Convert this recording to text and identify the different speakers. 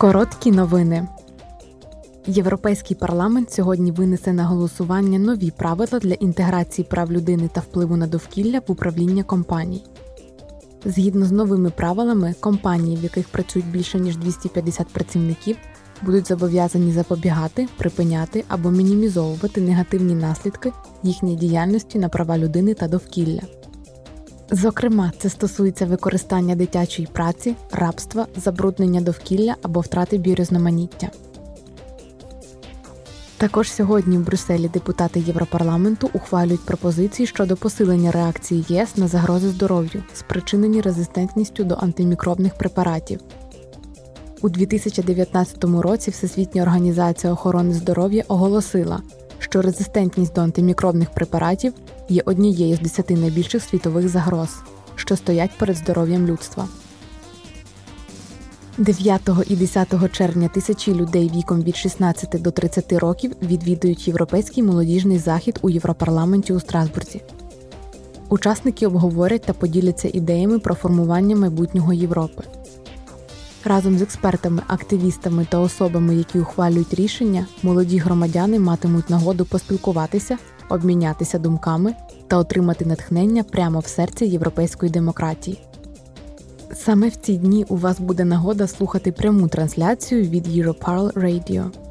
Speaker 1: Короткі новини. Європейський парламент сьогодні винесе на голосування нові правила для інтеграції прав людини та впливу на довкілля в управління компаній. Згідно з новими правилами, компанії, в яких працюють більше ніж 250 працівників, будуть зобов'язані запобігати, припиняти або мінімізовувати негативні наслідки їхньої діяльності на права людини та довкілля. Зокрема, це стосується використання дитячої праці, рабства, забруднення довкілля або втрати біорізноманіття. Також сьогодні в Брюсселі депутати Європарламенту ухвалюють пропозиції щодо посилення реакції ЄС на загрози здоров'ю, спричинені резистентністю до антимікробних препаратів. У 2019 році Всесвітня організація охорони здоров'я оголосила, що резистентність до антимікробних препаратів є однією з десяти найбільших світових загроз, що стоять перед здоров'ям людства. 9 і 10 червня тисячі людей віком від 16 до 30 років відвідують європейський молодіжний захід у Європарламенті у Страсбурзі. Учасники обговорять та поділяться ідеями про формування майбутнього Європи. Разом з експертами, активістами та особами, які ухвалюють рішення, молоді громадяни матимуть нагоду поспілкуватися, обмінятися думками та отримати натхнення прямо в серці європейської демократії. Саме в ці дні у вас буде нагода слухати пряму трансляцію від Europarl Radio.